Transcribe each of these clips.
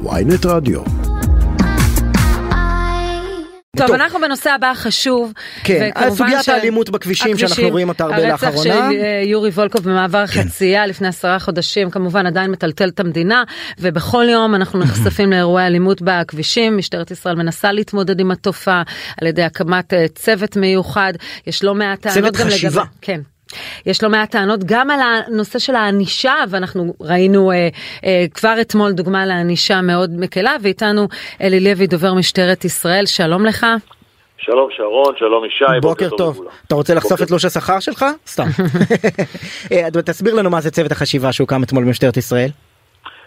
ויינט רדיו. טוב, אנחנו בנושא הבא החשוב. כן, וכמובן סוגיית ש- האלימות בכבישים שאנחנו רואים אותה הרבה הרצח לאחרונה. של אה, יורי וולקוב במעבר חצייה לפני עשרה חודשים כמובן עדיין מטלטל את המדינה ובכל יום אנחנו נחשפים לאירועי אלימות בכבישים. משטרת ישראל מנסה להתמודד עם התופעה על ידי הקמת אה, צוות מיוחד. יש לא מעט טענות צוות גם חשיבה. לגבי... כן. יש לא מעט טענות גם על הנושא של הענישה ואנחנו ראינו אה, אה, כבר אתמול דוגמה לענישה מאוד מקלה ואיתנו אלי לוי דובר משטרת ישראל שלום לך. שלום שרון, שלום ישי, בוקר טוב. לכולם. אתה רוצה לחשוף בוקר את תלוש השכר שלך? סתם. אה, אז תסביר לנו מה זה צוות החשיבה שהוקם אתמול במשטרת ישראל.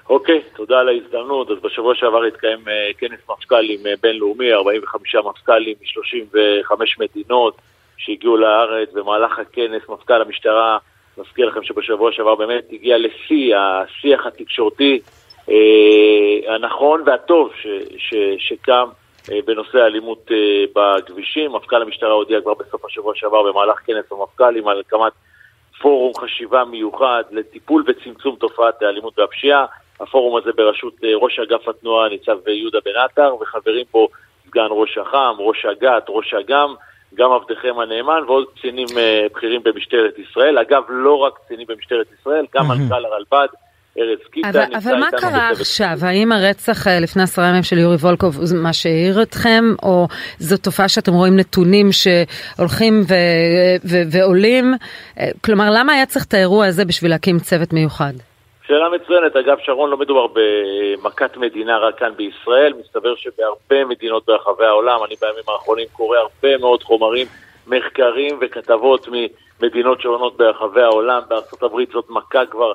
אוקיי, תודה על ההזדמנות. אז בשבוע שעבר התקיים אה, כנס מפכ"לים אה, בינלאומי, 45 מפכ"לים מ-35 מדינות שהגיעו לארץ. במהלך הכנס מפכ"ל המשטרה, מזכיר לכם שבשבוע שעבר באמת הגיע לשיא השיח התקשורתי אה, הנכון והטוב ש, ש, שקם אה, בנושא האלימות אה, בכבישים. מפכ"ל המשטרה הודיע כבר בסוף השבוע שעבר במהלך כנס המפכ"לים על הקמת פורום חשיבה מיוחד לטיפול וצמצום תופעת האלימות והפשיעה. הפורום הזה בראשות אה, ראש אגף התנועה ניצב יהודה בן עטר, וחברים פה סגן ראש אח"ם, ראש אג"ת, ראש אג"ם, גם עבדכם הנאמן ועוד קצינים אה, בכירים במשטרת ישראל. אגב, לא רק קצינים במשטרת ישראל, גם מנכ"ל הרלב"ד, ארז קיטה, אבל, נמצא אבל מה קרה עכשיו? האם הרצח אה, לפני עשרה ימים של יורי וולקוב זה מה שהעיר אתכם, או זו תופעה שאתם רואים נתונים שהולכים ו- ו- ועולים? אה, כלומר, למה היה צריך את האירוע הזה בשביל להקים צוות מיוחד? שאלה מצוינת, אגב שרון לא מדובר במכת מדינה רק כאן בישראל, מסתבר שבהרבה מדינות ברחבי העולם, אני בימים האחרונים קורא הרבה מאוד חומרים, מחקרים וכתבות ממדינות שונות ברחבי העולם, בארצות הברית זאת מכה כבר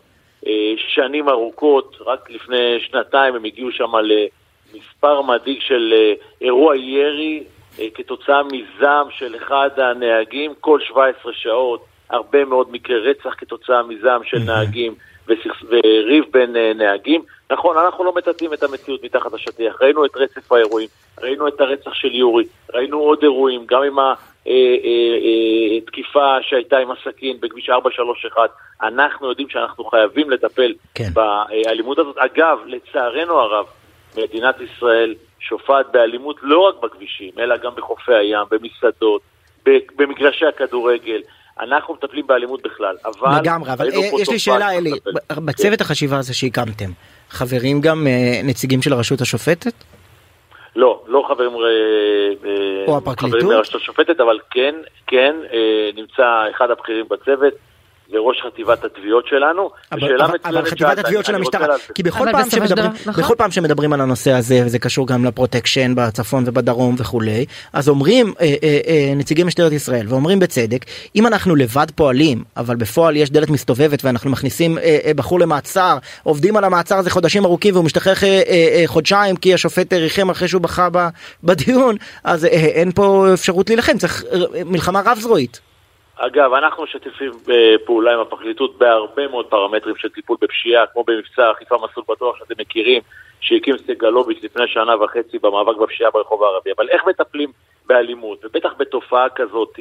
אה, שנים ארוכות, רק לפני שנתיים הם הגיעו שם למספר מדאיג של אה, אירוע ירי אה, כתוצאה מזעם של אחד הנהגים. כל 17 שעות, הרבה מאוד מקרי רצח כתוצאה מזעם של נהגים. וריב בין אה, נהגים. נכון, אנחנו לא מטאטאים את המציאות מתחת לשטיח. ראינו את רצף האירועים, ראינו את הרצח של יורי, ראינו עוד אירועים, גם עם התקיפה שהייתה עם הסכין בכביש 431. אנחנו יודעים שאנחנו חייבים לטפל כן. באלימות הזאת. אגב, לצערנו הרב, מדינת ישראל שופעת באלימות לא רק בכבישים, אלא גם בחופי הים, במסעדות, במגרשי הכדורגל. אנחנו מטפלים באלימות בכלל, אבל... לגמרי, אבל ראינו אה, יש לי שאלה אלי, בצוות החשיבה הזה שהקמתם, חברים גם אה, נציגים של הרשות השופטת? לא, לא חברים, אה, או הפרקליטות? חברים ברשות השופטת, אבל כן, כן, נמצא אחד הבכירים בצוות, וראש חטיבת התביעות שלנו. אבל, אבל, מצוינת אבל חטיבת התביעות של המשטרה. כי בכל פעם, שמדברים, דבר, נכון. בכל פעם שמדברים על הנושא הזה, וזה קשור גם לפרוטקשן בצפון ובדרום וכולי, אז אומרים אה, אה, אה, נציגי משטרת ישראל, ואומרים בצדק, אם אנחנו לבד פועלים, אבל בפועל יש דלת מסתובבת ואנחנו מכניסים אה, אה, בחור למעצר, עובדים על המעצר הזה חודשים ארוכים והוא משתחרר אחרי אה, אה, חודשיים כי השופט ריחם אחרי שהוא בכה בדיון, אז אה, אין פה אפשרות להילחם, צריך אה, מלחמה רב זרועית. אגב, אנחנו משתפים אה, פעולה עם הפרקליטות בהרבה מאוד פרמטרים של טיפול בפשיעה, כמו במבצע אכיפה מסלול בטוח שאתם מכירים, שהקים סגלוביץ' לפני שנה וחצי במאבק בפשיעה ברחוב הערבי. אבל איך מטפלים באלימות, ובטח בתופעה כזאת?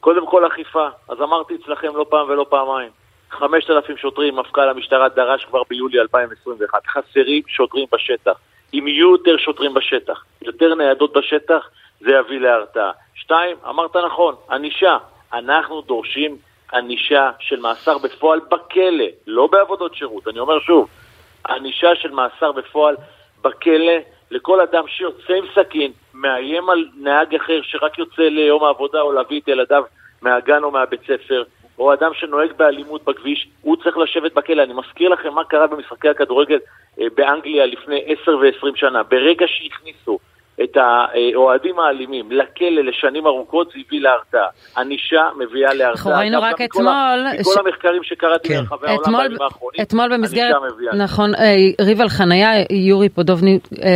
קודם כל אכיפה. אז אמרתי אצלכם לא פעם ולא פעמיים. 5,000 שוטרים, מפכ"ל המשטרה דרש כבר ביולי 2021. חסרים שוטרים בשטח. אם יהיו יותר שוטרים בשטח, יותר ניידות בשטח, זה יביא להרתעה. שתיים, אמרת נכון, ענישה. אנחנו דורשים ענישה של מאסר בפועל בכלא, לא בעבודות שירות. אני אומר שוב, ענישה של מאסר בפועל בכלא לכל אדם שיוצא עם סכין, מאיים על נהג אחר שרק יוצא ליום העבודה או להביא את ילדיו מהגן או מהבית ספר, או אדם שנוהג באלימות בכביש, הוא צריך לשבת בכלא. אני מזכיר לכם מה קרה במשחקי הכדורגל אה, באנגליה לפני 10 ו-20 שנה. ברגע שהכניסו את האוהדים האלימים לכלא לשנים ארוכות, זה הביא להרתעה. ענישה מביאה להרתעה. אנחנו ראינו רק אתמול מכל ש- המחקרים שקראתי כן. ברחבי העולם אתמול, בימים האחרונים, אתמול במסגרת. נכון, אה, ריב על חניה, יורי פודובני אה,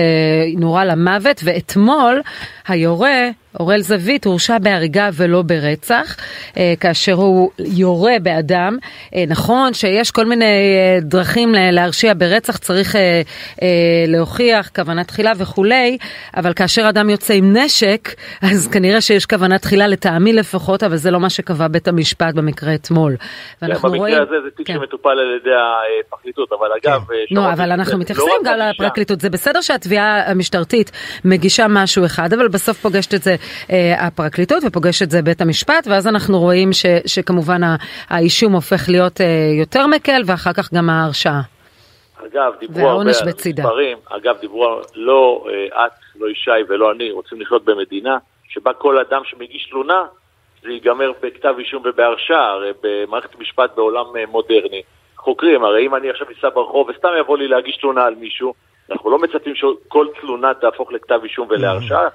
נורה למוות, ואתמול היורה אורל זווית הורשע בהריגה ולא ברצח, אה, כאשר הוא יורה באדם. אה, נכון שיש כל מיני אה, דרכים להרשיע ברצח, צריך להוכיח כוונה תחילה וכולי, אבל כאשר אדם יוצא עם נשק, אז כנראה שיש כוונה תחילה לטעמי לפחות, אבל זה לא מה שקבע בית המשפט במקרה אתמול. ואנחנו במקרה רואים... הזה זה תיק כן. שמטופל על ידי הפרקליטות, אבל אגב... כן. לא, אבל אנחנו מתייחסים לא גם לפרקליטות. זה בסדר שהתביעה המשטרתית מגישה משהו אחד, אבל בסוף פוגשת את זה הפרקליטות ופוגש את זה בית המשפט, ואז אנחנו רואים ש, שכמובן האישום הופך להיות אה, יותר מקל, ואחר כך גם ההרשעה. אגב, דיברו הרבה על מספרים, אגב, דיברו לא אה, את, לא ישי ולא אני, רוצים לחיות במדינה שבה כל אדם שמגיש תלונה, זה ייגמר בכתב אישום ובהרשעה, הרי במערכת משפט בעולם מודרני. חוקרים, הרי אם אני עכשיו אסע ברחוב וסתם יבוא לי להגיש תלונה על מישהו, אנחנו לא מצפים שכל תלונה תהפוך לכתב אישום ולהרשעה.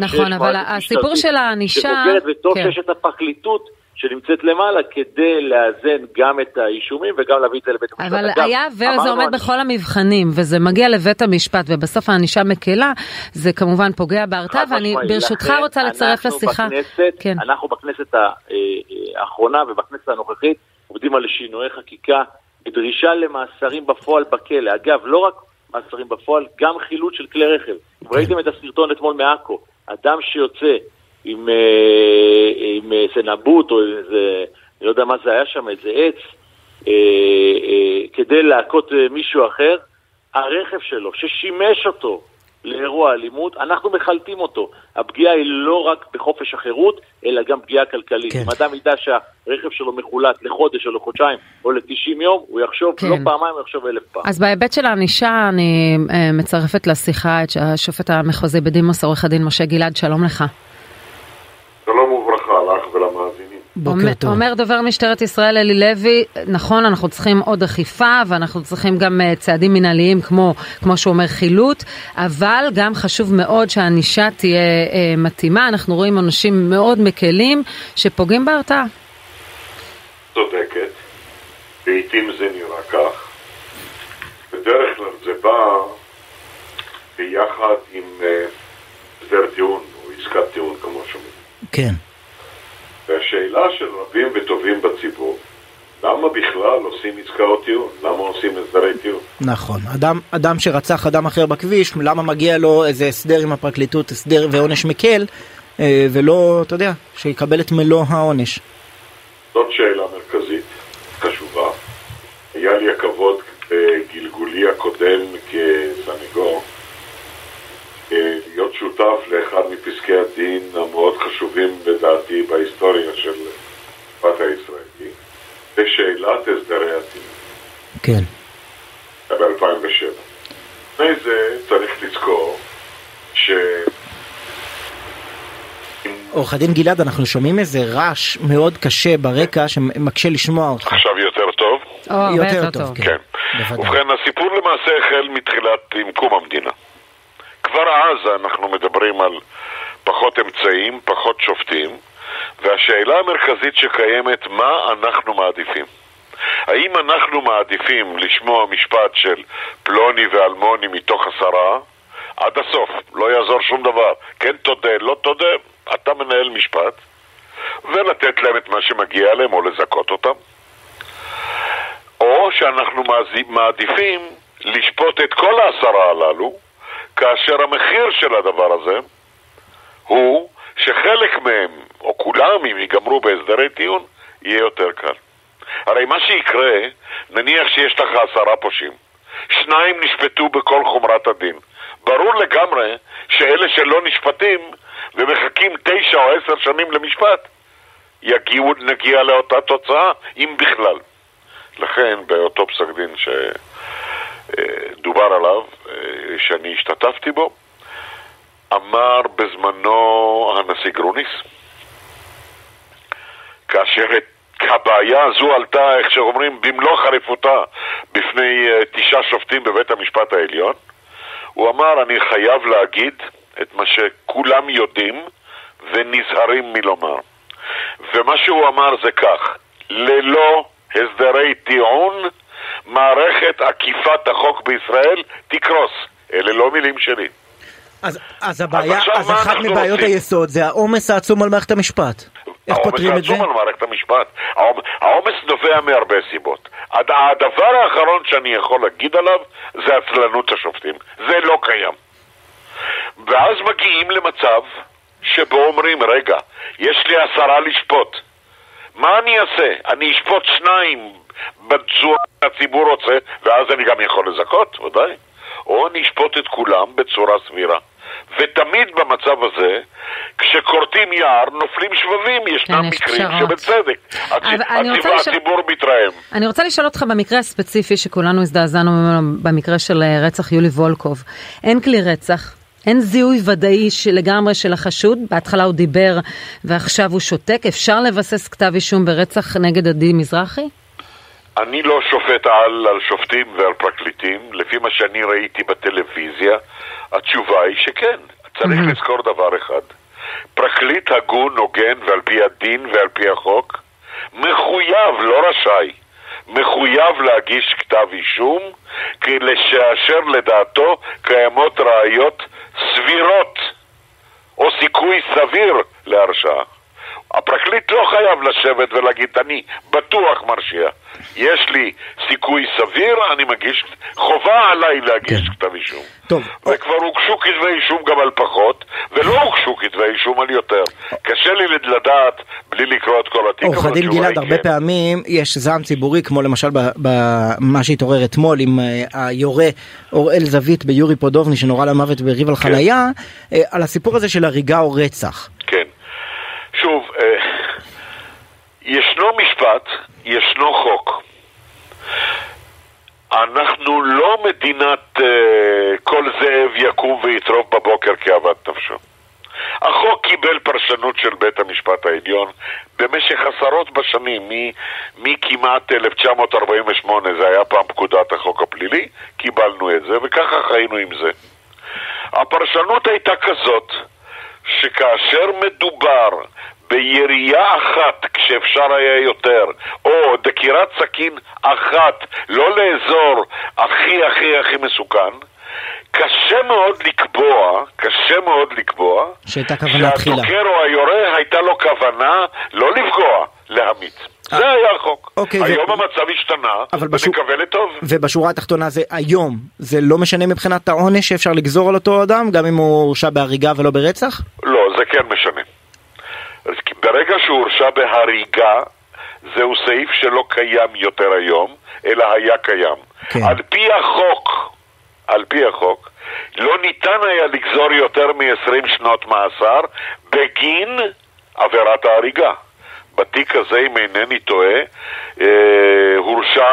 נכון, אבל הסיפור של הענישה... וטוב כן. שיש את הפרקליטות שנמצאת למעלה כדי לאזן גם את האישומים וגם להביא את זה לבית המשפט. אבל היה וזה עומד אני... בכל המבחנים וזה מגיע לבית המשפט ובסוף הענישה מקלה, זה כמובן פוגע בהרתעה ואני ברשותך רוצה לצרף לשיחה. בכנסת, כן. אנחנו בכנסת אה, אה, האחרונה ובכנסת הנוכחית עובדים על שינויי חקיקה בדרישה למאסרים בפועל בכלא. אגב, לא רק מאסרים בפועל, גם חילוט של כלי רכב. כן. ראיתם את הסרטון אתמול מעכו, אדם שיוצא עם, אה, עם איזה נבוט או איזה, אני לא יודע מה זה היה שם, איזה עץ, אה, אה, כדי להכות מישהו אחר, הרכב שלו, ששימש אותו לאירוע אלימות, אנחנו מחלטים אותו. הפגיעה היא לא רק בחופש החירות, אלא גם פגיעה כלכלית. כן. אם אדם ידע שהרכב שלו מחולט לחודש או לחודשיים או ל-90 יום, הוא יחשוב כן. לא פעמיים, הוא יחשוב אלף פעם. אז בהיבט של הענישה, אני אה, מצרפת לשיחה את השופט המחוזי בדימוס, עורך הדין משה גלעד, שלום לך. שלום וברכה לך ולמאזינים. בוקר טוב. אומר דובר משטרת ישראל אלי לוי, נכון, אנחנו צריכים עוד אכיפה ואנחנו צריכים גם uh, צעדים מנהליים כמו, כמו שהוא אומר חילוט, אבל גם חשוב מאוד שהענישה תהיה uh, מתאימה. אנחנו רואים אנשים מאוד מקלים שפוגעים בהרתעה. צודקת, לעיתים זה נראה כך. בדרך כלל זה בא ביחד עם uh, הסדר טיעון או עסקת טיעון כמו שאומרים. כן. והשאלה של רבים וטובים בציבור, למה בכלל עושים עסקאות טיעון? למה עושים הסדרי טיעון? נכון. אדם, אדם שרצח אדם אחר בכביש, למה מגיע לו איזה הסדר עם הפרקליטות, הסדר ועונש מקל, אה, ולא, אתה יודע, שיקבל את מלוא העונש? זאת שאלה מרכזית, חשובה. היה לי הכבוד בגלגולי הקודם כסנגור להיות שותף לאחד מפסקי הדין המאוד חשובים לדעתי בהיסטוריה של המשפט הישראלי, בשאלת הסדרי הדין. כן. ב-2007. לפני זה צריך לזכור ש... עורך הדין גלעד, אנחנו שומעים איזה רעש מאוד קשה ברקע שמקשה לשמוע אותך. עכשיו יותר טוב? או, יותר, טוב, כן. כן. ובכן, הסיפור למעשה החל מתחילת, עם קום המדינה. כבר אז אנחנו מדברים על פחות אמצעים, פחות שופטים, והשאלה המרכזית שקיימת, מה אנחנו מעדיפים? האם אנחנו מעדיפים לשמוע משפט של פלוני ואלמוני מתוך עשרה עד הסוף, לא יעזור שום דבר, כן תודה, לא תודה, אתה מנהל משפט, ולתת להם את מה שמגיע להם או לזכות אותם? או שאנחנו מעדיפים לשפוט את כל העשרה הללו כאשר המחיר של הדבר הזה הוא שחלק מהם, או כולם, אם ייגמרו בהסדרי טיעון, יהיה יותר קל. הרי מה שיקרה, נניח שיש לך עשרה פושעים, שניים נשפטו בכל חומרת הדין. ברור לגמרי שאלה שלא נשפטים ומחכים תשע או עשר שנים למשפט, יגיעו, נגיע לאותה תוצאה, אם בכלל. לכן, באותו פסק דין ש... דובר עליו, שאני השתתפתי בו, אמר בזמנו הנשיא גרוניס, כאשר הבעיה הזו עלתה, איך שאומרים, במלוא חריפותה בפני אה, תשעה שופטים בבית המשפט העליון, הוא אמר, אני חייב להגיד את מה שכולם יודעים ונזהרים מלומר. ומה שהוא אמר זה כך, ללא הסדרי טיעון מערכת אכיפת החוק בישראל תקרוס. אלה לא מילים שלי. אז, אז הבעיה, אז אחת מבעיות רוצים? היסוד זה העומס העצום על מערכת המשפט. איך פותרים את זה? העומס העצום על מערכת המשפט. העומס נובע מהרבה סיבות. הדבר האחרון שאני יכול להגיד עליו זה עצלנות השופטים. זה לא קיים. ואז מגיעים למצב שבו אומרים, רגע, יש לי עשרה לשפוט. מה אני אעשה? אני אשפוט שניים בצורה שהציבור רוצה, ואז אני גם יכול לזכות, ודאי. או אני אשפוט את כולם בצורה סבירה. ותמיד במצב הזה, כשכורתים יער, נופלים שבבים, ישנם מקרים שבצדק. הציבור, לשאול... הציבור מתרעם. אני רוצה לשאול אותך במקרה הספציפי שכולנו הזדעזענו ממנו, במקרה של אה, רצח יולי וולקוב. אין כלי רצח, אין זיהוי ודאי לגמרי של החשוד, בהתחלה הוא דיבר ועכשיו הוא שותק, אפשר לבסס כתב אישום ברצח נגד עדי מזרחי? אני לא שופט על על שופטים ועל פרקליטים, לפי מה שאני ראיתי בטלוויזיה, התשובה היא שכן, צריך mm-hmm. לזכור דבר אחד. פרקליט הגון, הוגן ועל פי הדין ועל פי החוק, מחויב, לא רשאי, מחויב להגיש כתב אישום לשאשר לדעתו קיימות ראיות סבירות או סיכוי סביר להרשעה. הפרקליט לא חייב לשבת ולהגיד, אני בטוח מרשיע. יש לי סיכוי סביר, אני מגיש, חובה עליי להגיש כן. כתב אישום. טוב. וכבר הוגשו כתבי אישום גם על פחות, ולא הוגשו כתבי אישום על יותר. קשה לי לדעת, בלי לקרוא את כל התיק, עורך הדין גלעד, הרבה כן. פעמים יש זעם ציבורי, כמו למשל במה שהתעורר אתמול עם אה, היורה אוראל זווית ביורי פודובני שנורה למוות בריב על כן. חנייה, אה, על הסיפור הזה של הריגה או רצח. כן. שוב, אה, ישנו משפט, ישנו חוק. אנחנו לא מדינת uh, כל זאב יקום ויטרוף בבוקר כאוות נפשו. החוק קיבל פרשנות של בית המשפט העליון במשך עשרות בשנים, מכמעט 1948, זה היה פעם פקודת החוק הפלילי, קיבלנו את זה וככה חיינו עם זה. הפרשנות הייתה כזאת, שכאשר מדובר בירייה אחת כשאפשר היה יותר, או דקירת סכין אחת, לא לאזור הכי הכי הכי מסוכן, קשה מאוד לקבוע, קשה מאוד לקבוע, שהייתה כוונה תחילה. שהדוקר או היורה הייתה לו כוונה לא לפגוע, להמית. אה, זה היה החוק. אוקיי, היום ו... המצב השתנה, ונקווה לטוב. ובשורה התחתונה זה היום, זה לא משנה מבחינת העונש שאפשר לגזור על אותו אדם, גם אם הוא הורשע בהריגה ולא ברצח? לא, זה כן משנה. ברגע שהוא הורשע בהריגה, זהו סעיף שלא קיים יותר היום, אלא היה קיים. כן. על פי החוק, על פי החוק, לא ניתן היה לגזור יותר מ-20 שנות מאסר בגין עבירת ההריגה. בתיק הזה, אם אינני טועה, אה, הורשע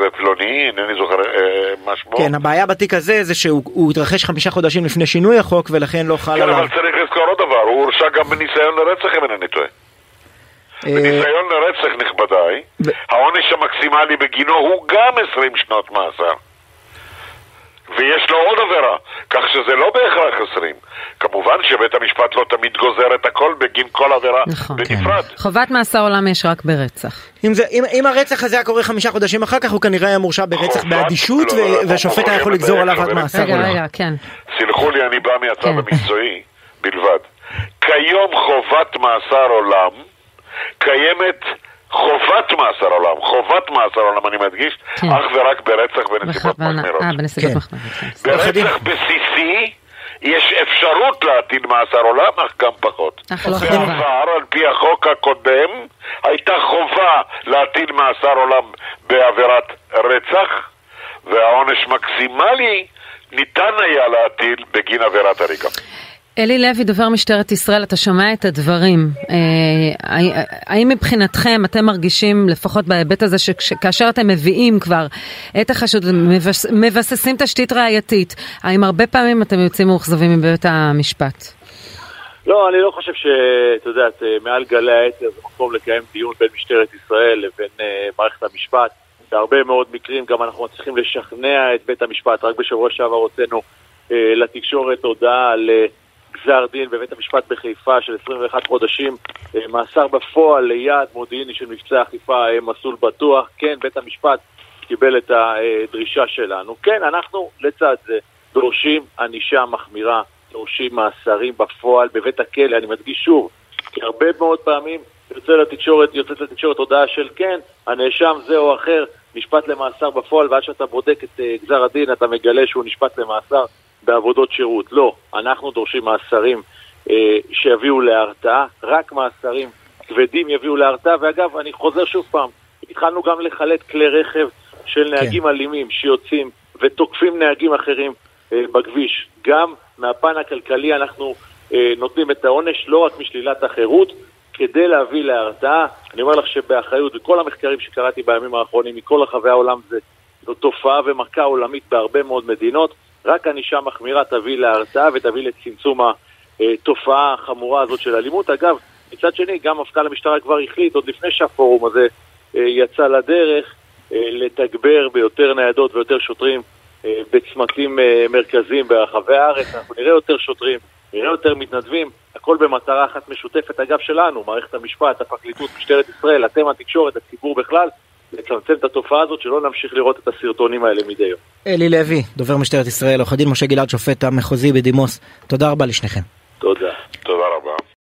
בפלוני, אינני זוכר אה, מה שמו. כן, הבעיה בתיק הזה זה שהוא התרחש חמישה חודשים לפני שינוי החוק ולכן לא חל כן, עליו. כן, אבל צריך לזכור עוד דבר, הוא הורשע גם בניסיון לרצח אם אינני טועה. אה, בניסיון לרצח נכבדיי, העונש המקסימלי בגינו הוא גם 20 שנות מאסר. ויש לו עוד עבירה, כך שזה לא בהכרח 20. כמובן שבית המשפט לא תמיד גוזר את הכל בגין כל עבירה נכון, בנפרד. כן. חובת מאסר עולם יש רק ברצח. אם, זה, אם, אם הרצח הזה היה קורה חמישה חודשים אחר כך, הוא כנראה היה מורשע ברצח באדישות, לא, לא, והשופט היה יכול לגזור עליו עד מאסר עולם. רגע, רגע, כן. סלחו לי, אני בא מהצד כן. המקצועי בלבד. כיום חובת מאסר עולם קיימת חובת מאסר עולם, חובת מאסר עולם, אני מדגיש, כן. אך ורק ברצח בנסיבות מחמירות. אה, בנסיבות כן. מחמירות. כן. ברצח בסיסי יש אפשרות להטיל מאסר עולם, אך גם פחות. לא בעבר, על פי החוק הקודם, הייתה חובה להטיל מאסר עולם בעבירת רצח, והעונש מקסימלי ניתן היה להטיל בגין עבירת הריגה. אלי לוי, דובר משטרת ישראל, אתה שומע את הדברים. אה, האם מבחינתכם אתם מרגישים, לפחות בהיבט הזה, שכאשר אתם מביאים כבר את החשוד, מבססים תשתית ראייתית, האם הרבה פעמים אתם יוצאים מאוכזבים מבית המשפט? לא, אני לא חושב שאת יודעת, אה, מעל גלי העצר זה מקום לקיים דיון בין משטרת ישראל לבין uh, מערכת המשפט. בהרבה מאוד מקרים גם אנחנו מצליחים לשכנע את בית המשפט. רק בשבוע שעבר הוצאנו uh, לתקשורת הודעה על... גזר דין בבית המשפט בחיפה של 21 חודשים, אה, מאסר בפועל ליעד מודיעיני של מבצע אכיפה אה, מסלול בטוח. כן, בית המשפט קיבל את הדרישה שלנו. כן, אנחנו לצד זה דורשים ענישה מחמירה, דורשים מאסרים בפועל בבית הכלא, אני מדגיש שוב, כי הרבה מאוד פעמים יוצא לתקשורת, יוצאת לתקשורת הודעה של כן, הנאשם זה או אחר נשפט למאסר בפועל, ועד שאתה בודק את uh, גזר הדין אתה מגלה שהוא נשפט למאסר בעבודות שירות. לא, אנחנו דורשים מאסרים uh, שיביאו להרתעה, רק מאסרים כבדים יביאו להרתעה, ואגב, אני חוזר שוב פעם, התחלנו גם לחלט כלי רכב של כן. נהגים כן. אלימים שיוצאים ותוקפים נהגים אחרים uh, בכביש. גם מהפן הכלכלי אנחנו uh, נותנים את העונש לא רק משלילת החירות, כדי להביא להרתעה. אני אומר לך שבאחריות, וכל המחקרים שקראתי בימים האחרונים מכל רחבי העולם זה, זו תופעה ומכה עולמית בהרבה מאוד מדינות. רק ענישה מחמירה תביא להרתעה ותביא לצמצום התופעה החמורה הזאת של אלימות. אגב, מצד שני, גם מפכ"ל המשטרה כבר החליט, עוד לפני שהפורום הזה אה, יצא לדרך, אה, לתגבר ביותר ניידות ויותר שוטרים אה, בצמתים מרכזיים ברחבי הארץ. אנחנו נראה יותר שוטרים, נראה יותר מתנדבים. הכל במטרה אחת משותפת, אגב, שלנו, מערכת המשפט, הפרקליטות, משטרת ישראל, אתם התקשורת, הציבור בכלל, לצמצם את התופעה הזאת, שלא נמשיך לראות את הסרטונים האלה מדי יום. אלי לוי, דובר משטרת ישראל, עורך הדין משה גלעד, שופט המחוזי בדימוס, תודה רבה לשניכם. תודה. תודה רבה.